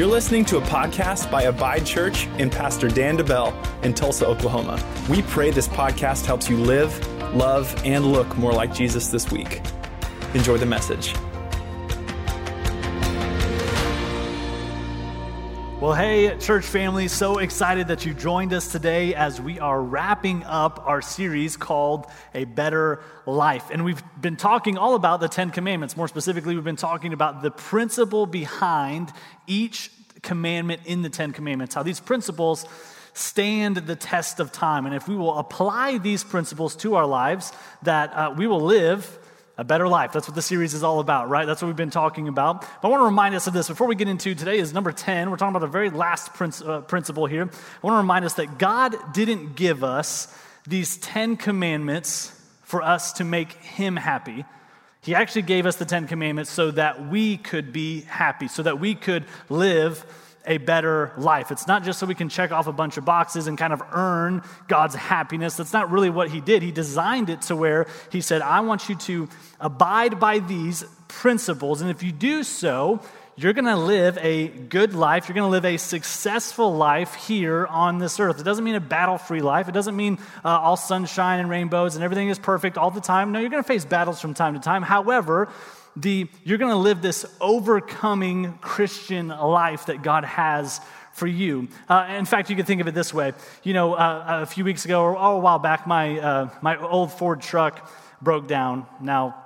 You're listening to a podcast by Abide Church and Pastor Dan DeBell in Tulsa, Oklahoma. We pray this podcast helps you live, love, and look more like Jesus this week. Enjoy the message. Well, hey, church family, so excited that you joined us today as we are wrapping up our series called A Better Life. And we've been talking all about the Ten Commandments. More specifically, we've been talking about the principle behind each commandment in the Ten Commandments, how these principles stand the test of time. And if we will apply these principles to our lives, that uh, we will live a better life. That's what the series is all about, right? That's what we've been talking about. But I want to remind us of this before we get into today is number 10. We're talking about the very last uh, principle here. I want to remind us that God didn't give us these 10 commandments for us to make him happy. He actually gave us the 10 commandments so that we could be happy, so that we could live a better life. It's not just so we can check off a bunch of boxes and kind of earn God's happiness. That's not really what He did. He designed it to where He said, I want you to abide by these principles. And if you do so, you're going to live a good life. You're going to live a successful life here on this earth. It doesn't mean a battle free life. It doesn't mean uh, all sunshine and rainbows and everything is perfect all the time. No, you're going to face battles from time to time. However, the, you're going to live this overcoming Christian life that God has for you. Uh, in fact, you can think of it this way. You know, uh, a few weeks ago, or a while back, my, uh, my old Ford truck broke down. Now,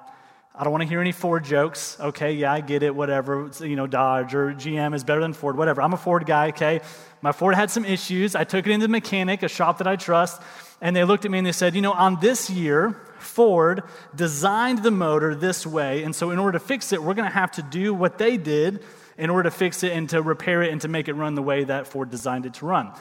I don't want to hear any Ford jokes. Okay, yeah, I get it, whatever. You know, Dodge or GM is better than Ford, whatever. I'm a Ford guy, okay? My Ford had some issues. I took it into the mechanic, a shop that I trust, and they looked at me and they said, You know, on this year, Ford designed the motor this way, and so in order to fix it, we're going to have to do what they did in order to fix it and to repair it and to make it run the way that Ford designed it to run.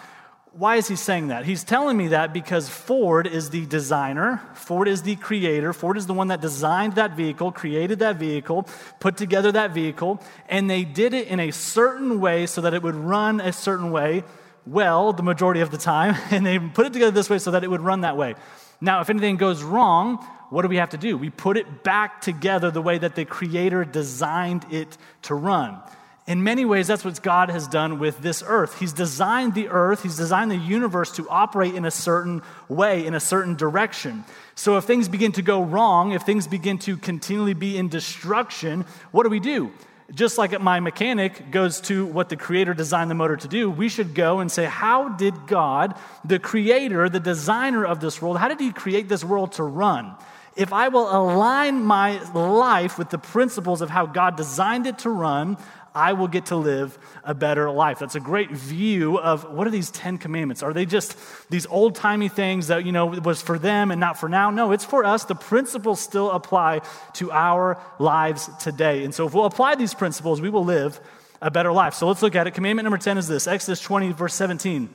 Why is he saying that? He's telling me that because Ford is the designer, Ford is the creator, Ford is the one that designed that vehicle, created that vehicle, put together that vehicle, and they did it in a certain way so that it would run a certain way well the majority of the time, and they put it together this way so that it would run that way. Now, if anything goes wrong, what do we have to do? We put it back together the way that the Creator designed it to run. In many ways, that's what God has done with this earth. He's designed the earth, He's designed the universe to operate in a certain way, in a certain direction. So if things begin to go wrong, if things begin to continually be in destruction, what do we do? Just like my mechanic goes to what the creator designed the motor to do, we should go and say, How did God, the creator, the designer of this world, how did he create this world to run? If I will align my life with the principles of how God designed it to run, I will get to live a better life. That's a great view of what are these 10 commandments? Are they just these old timey things that, you know, was for them and not for now? No, it's for us. The principles still apply to our lives today. And so if we'll apply these principles, we will live a better life. So let's look at it. Commandment number 10 is this Exodus 20, verse 17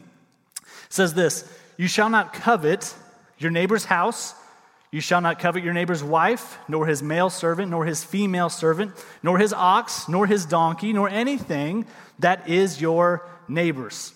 says this You shall not covet your neighbor's house you shall not covet your neighbor's wife, nor his male servant, nor his female servant, nor his ox, nor his donkey, nor anything that is your neighbor's.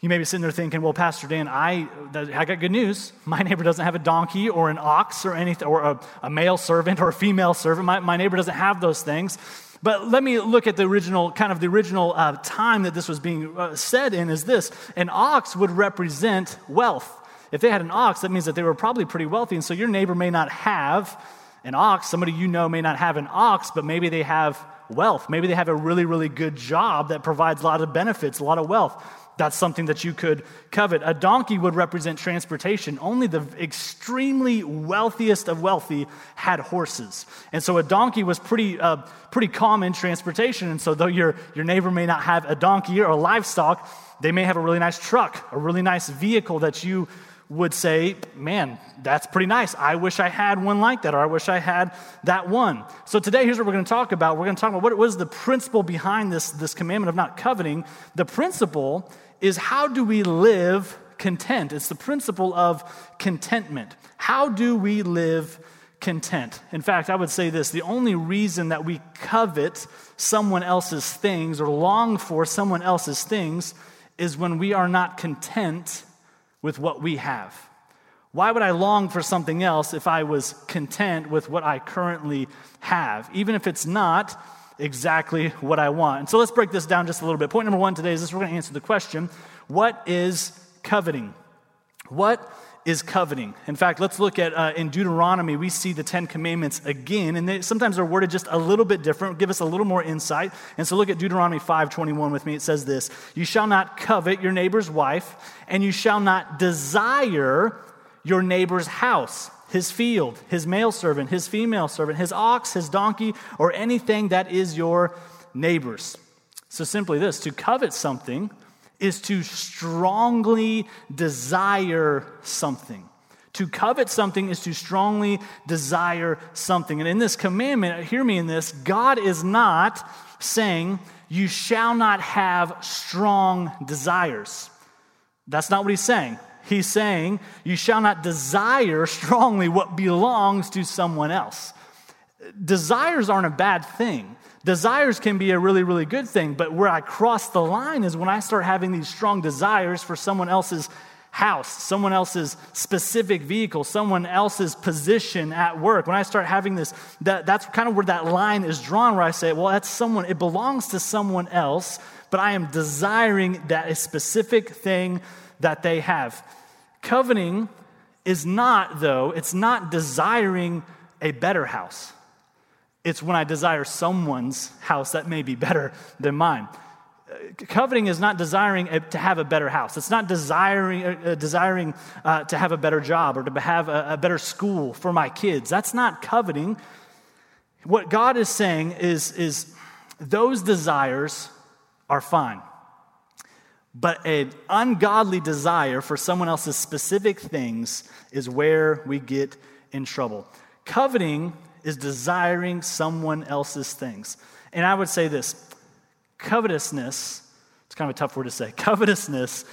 You may be sitting there thinking, well, Pastor Dan, I, I got good news. My neighbor doesn't have a donkey or an ox or anything, or a, a male servant or a female servant. My, my neighbor doesn't have those things. But let me look at the original, kind of the original uh, time that this was being uh, said in is this an ox would represent wealth. If they had an ox, that means that they were probably pretty wealthy. And so your neighbor may not have an ox. Somebody you know may not have an ox, but maybe they have wealth. Maybe they have a really, really good job that provides a lot of benefits, a lot of wealth. That's something that you could covet. A donkey would represent transportation. Only the extremely wealthiest of wealthy had horses. And so a donkey was pretty, uh, pretty common transportation. And so though your, your neighbor may not have a donkey or livestock, they may have a really nice truck, a really nice vehicle that you would say, Man, that's pretty nice. I wish I had one like that, or I wish I had that one. So today, here's what we're going to talk about. We're going to talk about what was the principle behind this, this commandment of not coveting. The principle is how do we live content? It's the principle of contentment. How do we live content? In fact, I would say this the only reason that we covet someone else's things or long for someone else's things is when we are not content with what we have? Why would I long for something else if I was content with what I currently have? Even if it's not exactly what I want. And so let's break this down just a little bit. Point number one today is this we're going to answer the question what is coveting? What is coveting. In fact, let's look at uh, in Deuteronomy, we see the Ten Commandments again, and they, sometimes they're worded just a little bit different, give us a little more insight. And so look at Deuteronomy 5:21 with me. It says this: You shall not covet your neighbor's wife, and you shall not desire your neighbor's house, his field, his male servant, his female servant, his ox, his donkey, or anything that is your neighbor's. So simply this to covet something is to strongly desire something. To covet something is to strongly desire something. And in this commandment, hear me in this, God is not saying, You shall not have strong desires. That's not what he's saying. He's saying, You shall not desire strongly what belongs to someone else. Desires aren't a bad thing. Desires can be a really, really good thing, but where I cross the line is when I start having these strong desires for someone else's house, someone else's specific vehicle, someone else's position at work. When I start having this, that, that's kind of where that line is drawn, where I say, well, that's someone, it belongs to someone else, but I am desiring that a specific thing that they have. Coveting is not, though, it's not desiring a better house. It's when I desire someone's house that may be better than mine. Coveting is not desiring to have a better house. It's not desiring, uh, desiring uh, to have a better job or to have a, a better school for my kids. That's not coveting. What God is saying is, is those desires are fine. But an ungodly desire for someone else's specific things is where we get in trouble. Coveting is desiring someone else's things. And I would say this covetousness, it's kind of a tough word to say, covetousness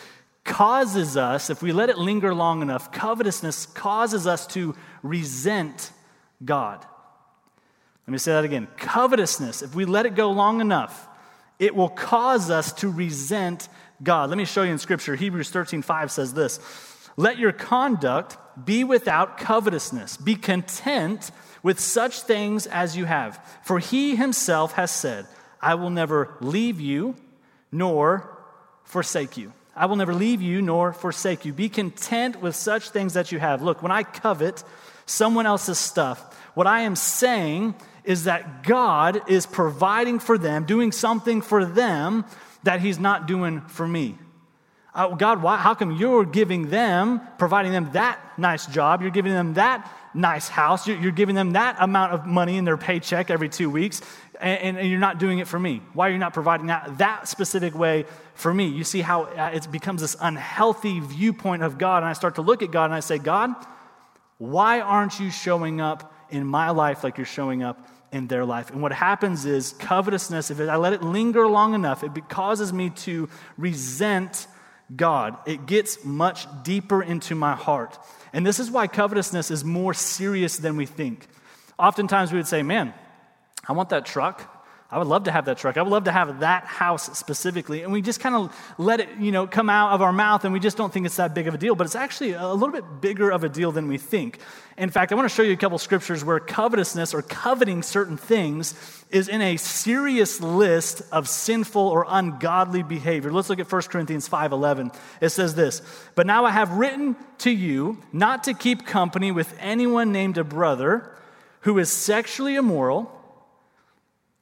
causes us, if we let it linger long enough, covetousness causes us to resent God. Let me say that again. Covetousness, if we let it go long enough, it will cause us to resent God. Let me show you in Scripture. Hebrews 13 5 says this Let your conduct be without covetousness, be content with such things as you have. For he himself has said, I will never leave you nor forsake you. I will never leave you nor forsake you. Be content with such things that you have. Look, when I covet someone else's stuff, what I am saying is that God is providing for them, doing something for them that He's not doing for me. Uh, God, why, how come you're giving them, providing them that nice job? You're giving them that nice house. You're, giving them that amount of money in their paycheck every two weeks, and, and, you're not doing it for me. Why are you not providing that that specific way for me? You see how uh, it becomes this unhealthy viewpoint of God, and I start to look at God and I say, God, why aren't you showing up in my life like you're showing up in their life. And what happens is covetousness, if I let it linger long enough, it causes me to resent God. It gets much deeper into my heart. And this is why covetousness is more serious than we think. Oftentimes we would say, Man, I want that truck. I would love to have that truck. I would love to have that house specifically. And we just kind of let it, you know, come out of our mouth and we just don't think it's that big of a deal. But it's actually a little bit bigger of a deal than we think. In fact, I want to show you a couple scriptures where covetousness or coveting certain things is in a serious list of sinful or ungodly behavior. Let's look at 1 Corinthians 5:11. It says this, "But now I have written to you not to keep company with anyone named a brother who is sexually immoral,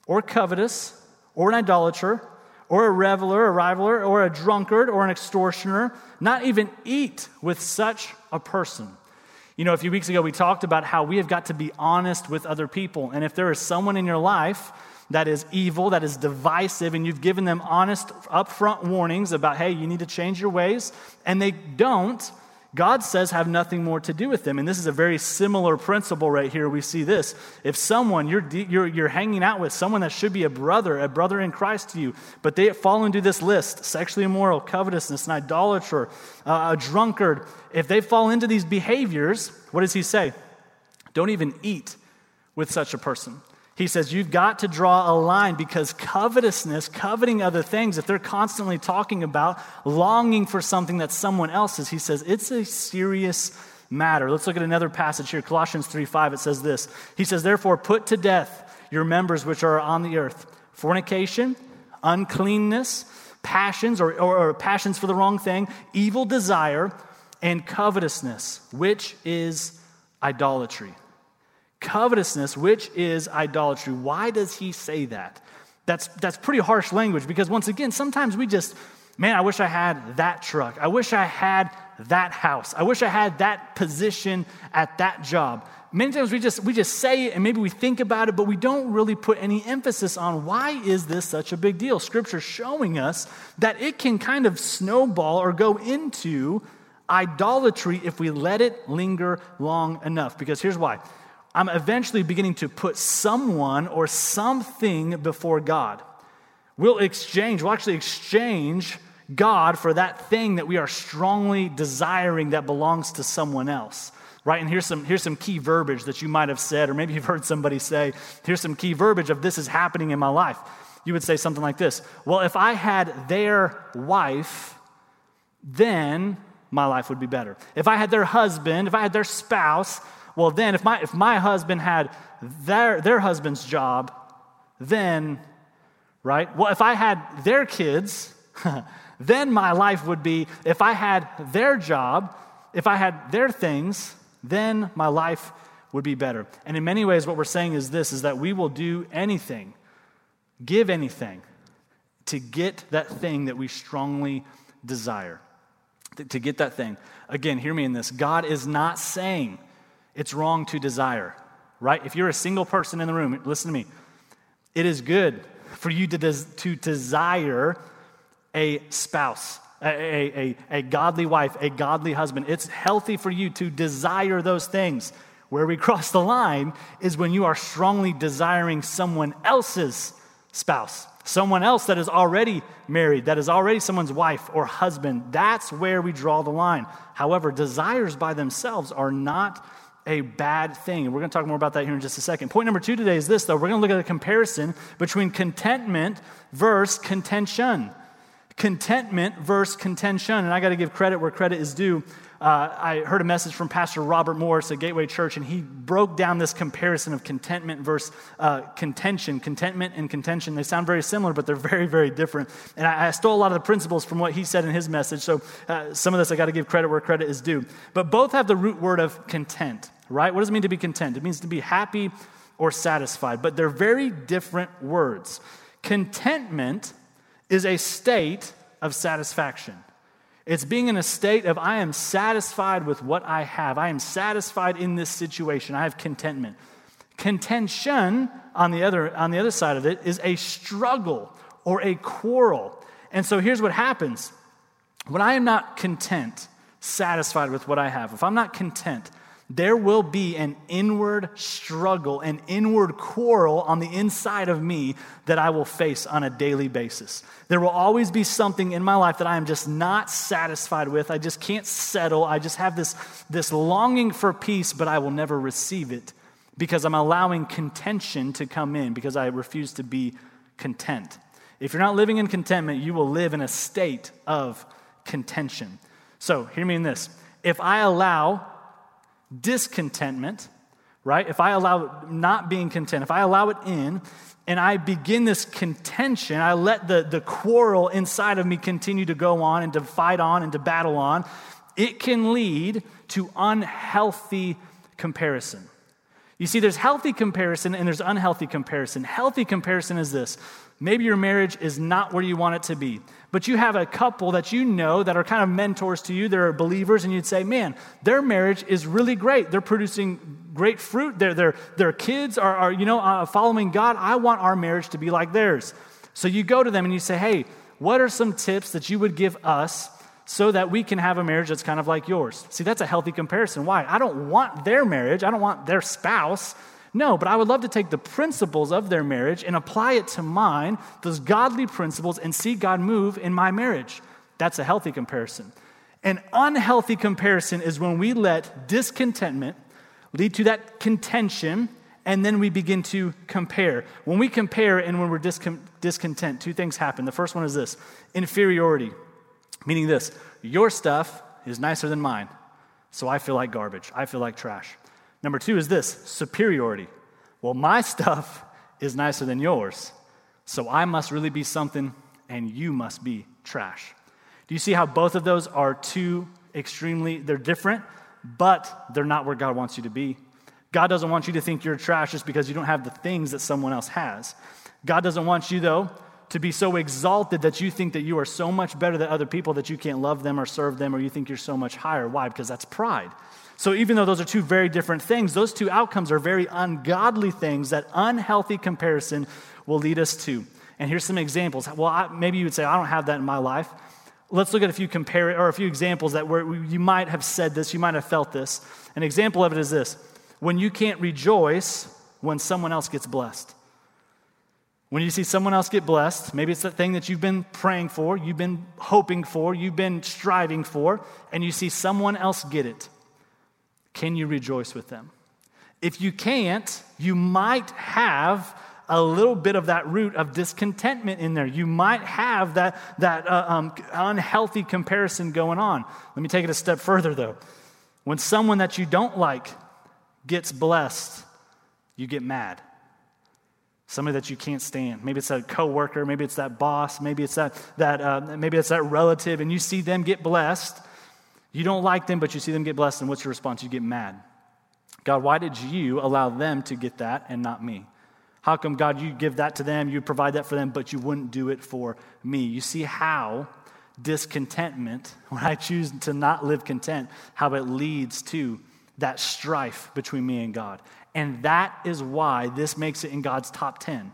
or covetous, or an idolater, or a reveler, a rivaler, or a drunkard, or an extortioner, not even eat with such a person. You know, a few weeks ago we talked about how we have got to be honest with other people. And if there is someone in your life that is evil, that is divisive, and you've given them honest, upfront warnings about, hey, you need to change your ways, and they don't, God says have nothing more to do with them. And this is a very similar principle right here. We see this. If someone, you're, you're, you're hanging out with someone that should be a brother, a brother in Christ to you, but they fall into this list sexually immoral, covetousness, an idolater, uh, a drunkard, if they fall into these behaviors, what does he say? Don't even eat with such a person. He says, You've got to draw a line because covetousness, coveting other things, if they're constantly talking about longing for something that someone else else's, he says, it's a serious matter. Let's look at another passage here, Colossians 3 5. It says this He says, Therefore, put to death your members which are on the earth fornication, uncleanness, passions or, or, or passions for the wrong thing, evil desire, and covetousness, which is idolatry. Covetousness, which is idolatry. Why does he say that? That's, that's pretty harsh language because, once again, sometimes we just, man, I wish I had that truck. I wish I had that house. I wish I had that position at that job. Many times we just, we just say it and maybe we think about it, but we don't really put any emphasis on why is this such a big deal? Scripture showing us that it can kind of snowball or go into idolatry if we let it linger long enough. Because here's why I'm eventually beginning to put someone or something before God. We'll exchange, we'll actually exchange God for that thing that we are strongly desiring that belongs to someone else. Right? And here's some, here's some key verbiage that you might have said, or maybe you've heard somebody say, here's some key verbiage of this is happening in my life. You would say something like this Well, if I had their wife, then my life would be better. If I had their husband, if I had their spouse, well, then if my, if my husband had their, their husband's job, then, right? Well, if I had their kids, then my life would be, if I had their job, if I had their things, then my life would be better. And in many ways, what we're saying is this is that we will do anything, give anything to get that thing that we strongly desire. To get that thing. Again, hear me in this. God is not saying it's wrong to desire, right? If you're a single person in the room, listen to me. It is good for you to, des- to desire a spouse, a, a, a godly wife, a godly husband. It's healthy for you to desire those things. Where we cross the line is when you are strongly desiring someone else's spouse, someone else that is already married, that is already someone's wife or husband. That's where we draw the line. However, desires by themselves are not a bad thing. And we're going to talk more about that here in just a second. Point number two today is this, though. We're going to look at a comparison between contentment versus contention contentment versus contention. And I got to give credit where credit is due. Uh, I heard a message from Pastor Robert Morris at Gateway Church, and he broke down this comparison of contentment versus uh, contention. Contentment and contention, they sound very similar, but they're very, very different. And I, I stole a lot of the principles from what he said in his message. So uh, some of this I got to give credit where credit is due. But both have the root word of content, right? What does it mean to be content? It means to be happy or satisfied, but they're very different words. Contentment is a state of satisfaction. It's being in a state of, I am satisfied with what I have. I am satisfied in this situation. I have contentment. Contention, on the other, on the other side of it, is a struggle or a quarrel. And so here's what happens when I am not content, satisfied with what I have, if I'm not content, there will be an inward struggle, an inward quarrel on the inside of me that I will face on a daily basis. There will always be something in my life that I am just not satisfied with. I just can't settle. I just have this, this longing for peace, but I will never receive it because I'm allowing contention to come in because I refuse to be content. If you're not living in contentment, you will live in a state of contention. So, hear me in this. If I allow discontentment, right? If I allow not being content, if I allow it in, and I begin this contention, I let the, the quarrel inside of me continue to go on and to fight on and to battle on, it can lead to unhealthy comparison. You see, there's healthy comparison and there's unhealthy comparison. Healthy comparison is this maybe your marriage is not where you want it to be, but you have a couple that you know that are kind of mentors to you, they're believers, and you'd say, man, their marriage is really great. They're producing great fruit. Their, their, their kids are, are you know, uh, following God. I want our marriage to be like theirs. So you go to them and you say, hey, what are some tips that you would give us so that we can have a marriage that's kind of like yours. See, that's a healthy comparison. Why? I don't want their marriage, I don't want their spouse. No, but I would love to take the principles of their marriage and apply it to mine, those godly principles, and see God move in my marriage. That's a healthy comparison. An unhealthy comparison is when we let discontentment lead to that contention, and then we begin to compare. When we compare and when we're discontent, two things happen. The first one is this inferiority. Meaning this your stuff is nicer than mine, so I feel like garbage. I feel like trash. Number two is this superiority. Well, my stuff is nicer than yours. So I must really be something and you must be trash. Do you see how both of those are two extremely, they're different, but they're not where God wants you to be? God doesn't want you to think you're trash just because you don't have the things that someone else has. God doesn't want you, though, to be so exalted that you think that you are so much better than other people that you can't love them or serve them or you think you're so much higher. Why? Because that's pride. So, even though those are two very different things, those two outcomes are very ungodly things that unhealthy comparison will lead us to. And here's some examples. Well, I, maybe you would say, I don't have that in my life. Let's look at a few compare or a few examples that where you might have said this, you might have felt this. An example of it is this: when you can't rejoice when someone else gets blessed. When you see someone else get blessed, maybe it's that thing that you've been praying for, you've been hoping for, you've been striving for, and you see someone else get it. Can you rejoice with them? If you can't, you might have a little bit of that root of discontentment in there. You might have that, that uh, um, unhealthy comparison going on. Let me take it a step further, though. When someone that you don't like gets blessed, you get mad. Somebody that you can't stand. Maybe it's that coworker, maybe it's that boss, maybe it's that, that uh, maybe it's that relative, and you see them get blessed you don't like them, but you see them get blessed, and what's your response? You get mad. God, why did you allow them to get that and not me? How come, God, you give that to them, you provide that for them, but you wouldn't do it for me? You see how discontentment, when I choose to not live content, how it leads to that strife between me and God. And that is why this makes it in God's top 10.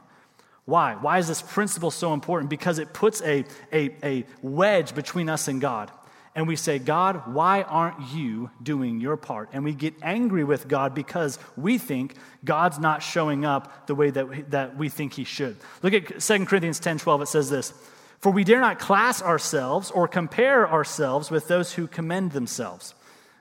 Why? Why is this principle so important? Because it puts a, a, a wedge between us and God and we say, God, why aren't you doing your part? And we get angry with God because we think God's not showing up the way that we, that we think he should. Look at 2 Corinthians 10 12, it says this For we dare not class ourselves or compare ourselves with those who commend themselves.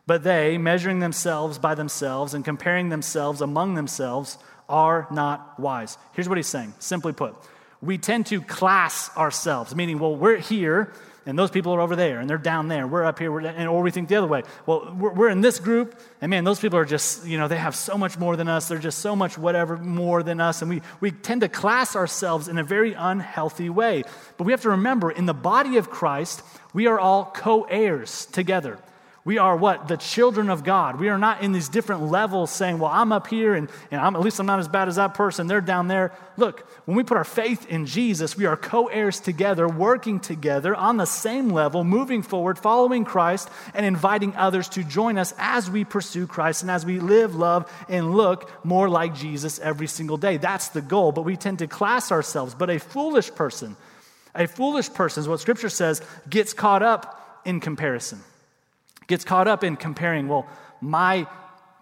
But they, measuring themselves by themselves and comparing themselves among themselves, are not wise. Here's what he's saying simply put, we tend to class ourselves, meaning, well, we're here and those people are over there, and they're down there. We're up here, we're, and, or we think the other way. Well, we're, we're in this group, and man, those people are just, you know, they have so much more than us. They're just so much whatever more than us. And we, we tend to class ourselves in a very unhealthy way. But we have to remember in the body of Christ, we are all co heirs together. We are what? The children of God. We are not in these different levels saying, well, I'm up here and, and I'm, at least I'm not as bad as that person. They're down there. Look, when we put our faith in Jesus, we are co heirs together, working together on the same level, moving forward, following Christ, and inviting others to join us as we pursue Christ and as we live, love, and look more like Jesus every single day. That's the goal. But we tend to class ourselves. But a foolish person, a foolish person, is what Scripture says, gets caught up in comparison gets caught up in comparing, well, my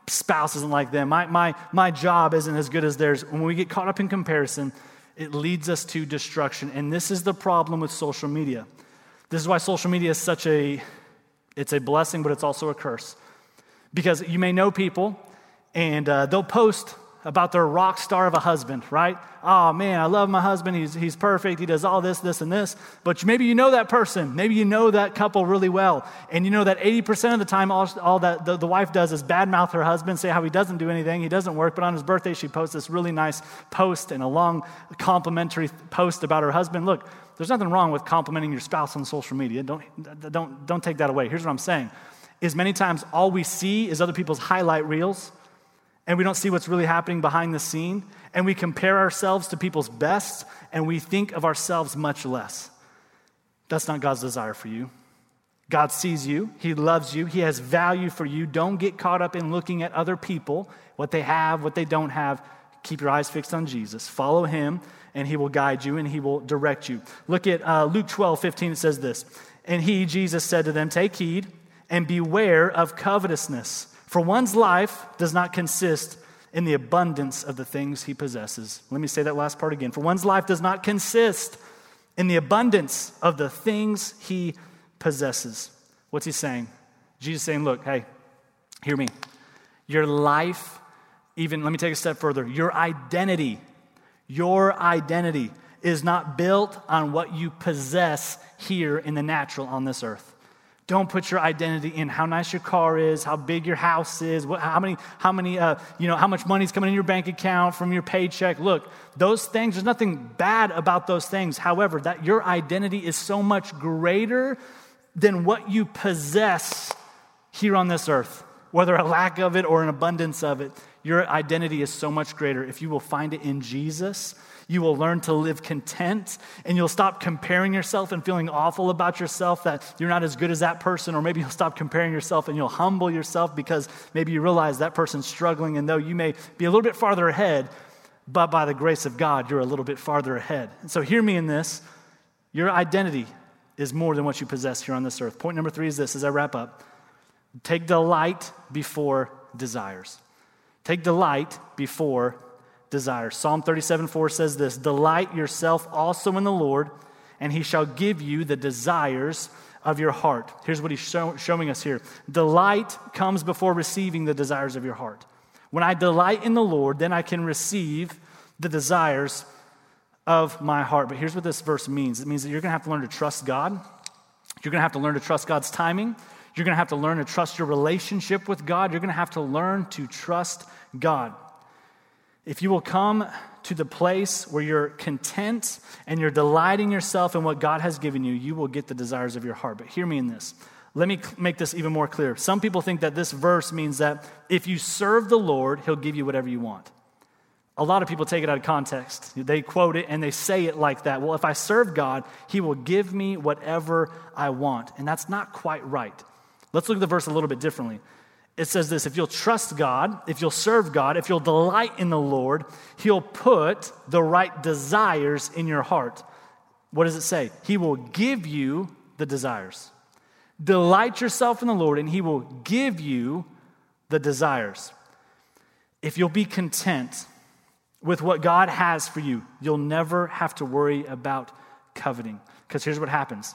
spouse isn't like them, my, my, my job isn't as good as theirs. When we get caught up in comparison, it leads us to destruction. And this is the problem with social media. This is why social media is such a it's a blessing, but it's also a curse. Because you may know people and uh, they'll post about their rock star of a husband, right? Oh man, I love my husband. He's, he's perfect. He does all this, this, and this. But maybe you know that person. Maybe you know that couple really well. And you know that 80% of the time, all, all that the, the wife does is badmouth her husband, say how he doesn't do anything, he doesn't work. But on his birthday, she posts this really nice post and a long complimentary post about her husband. Look, there's nothing wrong with complimenting your spouse on social media. Don't, don't, don't take that away. Here's what I'm saying is many times all we see is other people's highlight reels and we don't see what's really happening behind the scene, and we compare ourselves to people's best, and we think of ourselves much less. That's not God's desire for you. God sees you, He loves you, He has value for you. Don't get caught up in looking at other people, what they have, what they don't have. Keep your eyes fixed on Jesus. Follow Him, and He will guide you and He will direct you. Look at uh, Luke 12, 15. It says this And He, Jesus, said to them, Take heed and beware of covetousness for one's life does not consist in the abundance of the things he possesses. Let me say that last part again. For one's life does not consist in the abundance of the things he possesses. What's he saying? Jesus saying, Look, hey, hear me. Your life, even, let me take a step further, your identity, your identity is not built on what you possess here in the natural on this earth. Don't put your identity in how nice your car is, how big your house is, what, how many, how many, uh, you know, how much money's coming in your bank account from your paycheck. Look, those things. There's nothing bad about those things. However, that your identity is so much greater than what you possess here on this earth, whether a lack of it or an abundance of it. Your identity is so much greater if you will find it in Jesus you will learn to live content and you'll stop comparing yourself and feeling awful about yourself that you're not as good as that person. Or maybe you'll stop comparing yourself and you'll humble yourself because maybe you realize that person's struggling. And though you may be a little bit farther ahead, but by the grace of God, you're a little bit farther ahead. And so hear me in this your identity is more than what you possess here on this earth. Point number three is this as I wrap up take delight before desires. Take delight before desires. Psalm 37 4 says this Delight yourself also in the Lord, and he shall give you the desires of your heart. Here's what he's show, showing us here delight comes before receiving the desires of your heart. When I delight in the Lord, then I can receive the desires of my heart. But here's what this verse means it means that you're going to have to learn to trust God, you're going to have to learn to trust God's timing. You're going to have to learn to trust your relationship with God. You're going to have to learn to trust God. If you will come to the place where you're content and you're delighting yourself in what God has given you, you will get the desires of your heart. But hear me in this. Let me make this even more clear. Some people think that this verse means that if you serve the Lord, He'll give you whatever you want. A lot of people take it out of context. They quote it and they say it like that. Well, if I serve God, He will give me whatever I want. And that's not quite right. Let's look at the verse a little bit differently it says this if you'll trust God, if you'll serve God, if you'll delight in the Lord, He'll put the right desires in your heart. What does it say? He will give you the desires. Delight yourself in the Lord, and He will give you the desires. If you'll be content with what God has for you, you'll never have to worry about coveting. Because here's what happens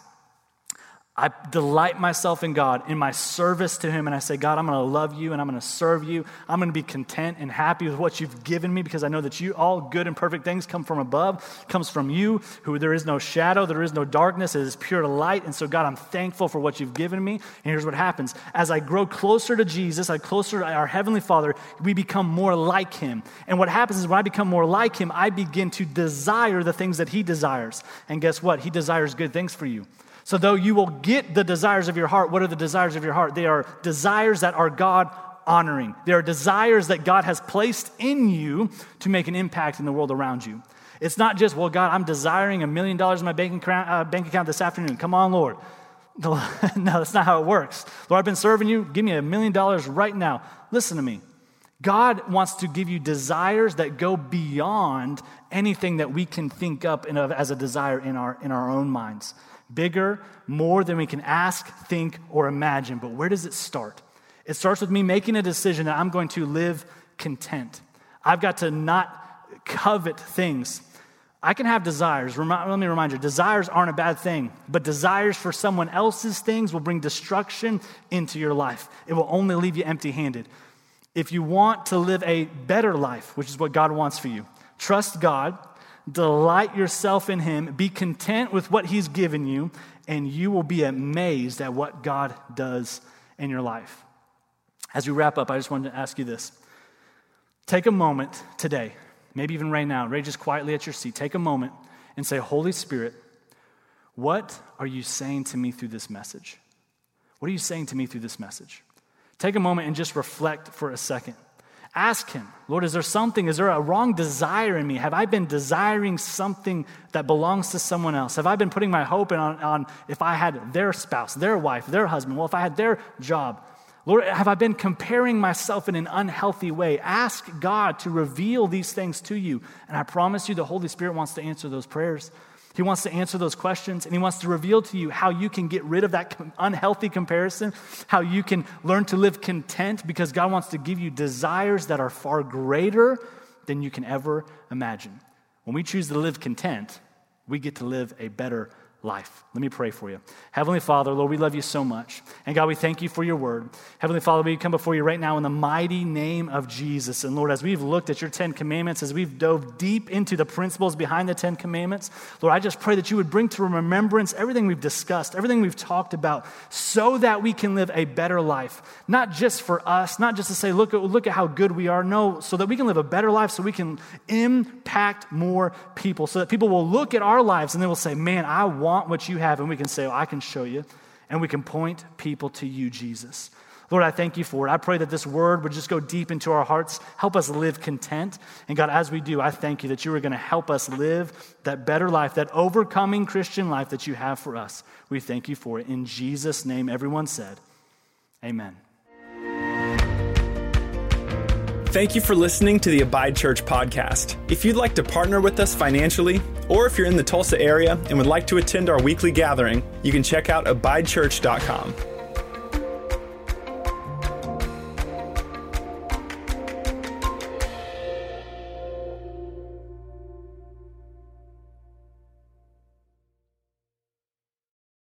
I delight myself in God, in my service to Him, and I say, God, I'm to love you and I'm to serve you. I'm to be content and happy with what you've given me because I know that you, all good and perfect things come from above, comes from you, who there is no shadow, there is no darkness, it is pure light. And so, God, I'm thankful for what you've given me. And here's what happens as I grow closer to Jesus, I closer to our Heavenly Father, we become more like Him. And what happens is when I become more like Him, I begin to desire the things that He desires. And guess what? He desires good things for you. So, though you will get the desires of your heart, what are the desires of your heart? They are desires that are God honoring. They are desires that God has placed in you to make an impact in the world around you. It's not just, well, God, I'm desiring a million dollars in my bank account, uh, this afternoon. Come on, Lord. No, that's not how it works. Lord, I've been serving you. Give me a million dollars right now. Listen to me. God wants to give you desires that go beyond anything that we can think up as a desire in our, in our own minds bigger, more than we can ask, think, or imagine. But where does it start? It starts with me making a decision that I'm going to live content. I've got to not covet things. I can have desires. Let me remind you desires aren't a bad thing, but desires for someone else's things will bring destruction into your life. It will only leave you empty handed. If you want to live a better life, which is what God wants for you, trust God Delight yourself in Him. Be content with what He's given you, and you will be amazed at what God does in your life. As we wrap up, I just wanted to ask you this. Take a moment today, maybe even right now, right just quietly at your seat. Take a moment and say, Holy Spirit, what are you saying to me through this message? What are you saying to me through this message? Take a moment and just reflect for a second. Ask Him, Lord, is there something, is there a wrong desire in me? Have I been desiring something that belongs to someone else? Have I been putting my hope on, on if I had their spouse, their wife, their husband? Well, if I had their job, Lord, have I been comparing myself in an unhealthy way? Ask God to reveal these things to you. And I promise you, the Holy Spirit wants to answer those prayers. He wants to answer those questions and he wants to reveal to you how you can get rid of that unhealthy comparison, how you can learn to live content because God wants to give you desires that are far greater than you can ever imagine. When we choose to live content, we get to live a better life. Let me pray for you. Heavenly Father, Lord, we love you so much. And God, we thank you for your word. Heavenly Father, we come before you right now in the mighty name of Jesus. And Lord, as we've looked at your Ten Commandments, as we've dove deep into the principles behind the Ten Commandments, Lord, I just pray that you would bring to remembrance everything we've discussed, everything we've talked about, so that we can live a better life. Not just for us, not just to say, look at, look at how good we are. No, so that we can live a better life, so we can impact more people, so that people will look at our lives and they will say, man, I want want what you have, and we can say, oh, I can show you. And we can point people to you, Jesus. Lord, I thank you for it. I pray that this word would just go deep into our hearts, help us live content. And God, as we do, I thank you that you are going to help us live that better life, that overcoming Christian life that you have for us. We thank you for it. In Jesus' name, everyone said, Amen. Thank you for listening to the Abide Church podcast. If you'd like to partner with us financially, or if you're in the Tulsa area and would like to attend our weekly gathering, you can check out abidechurch.com.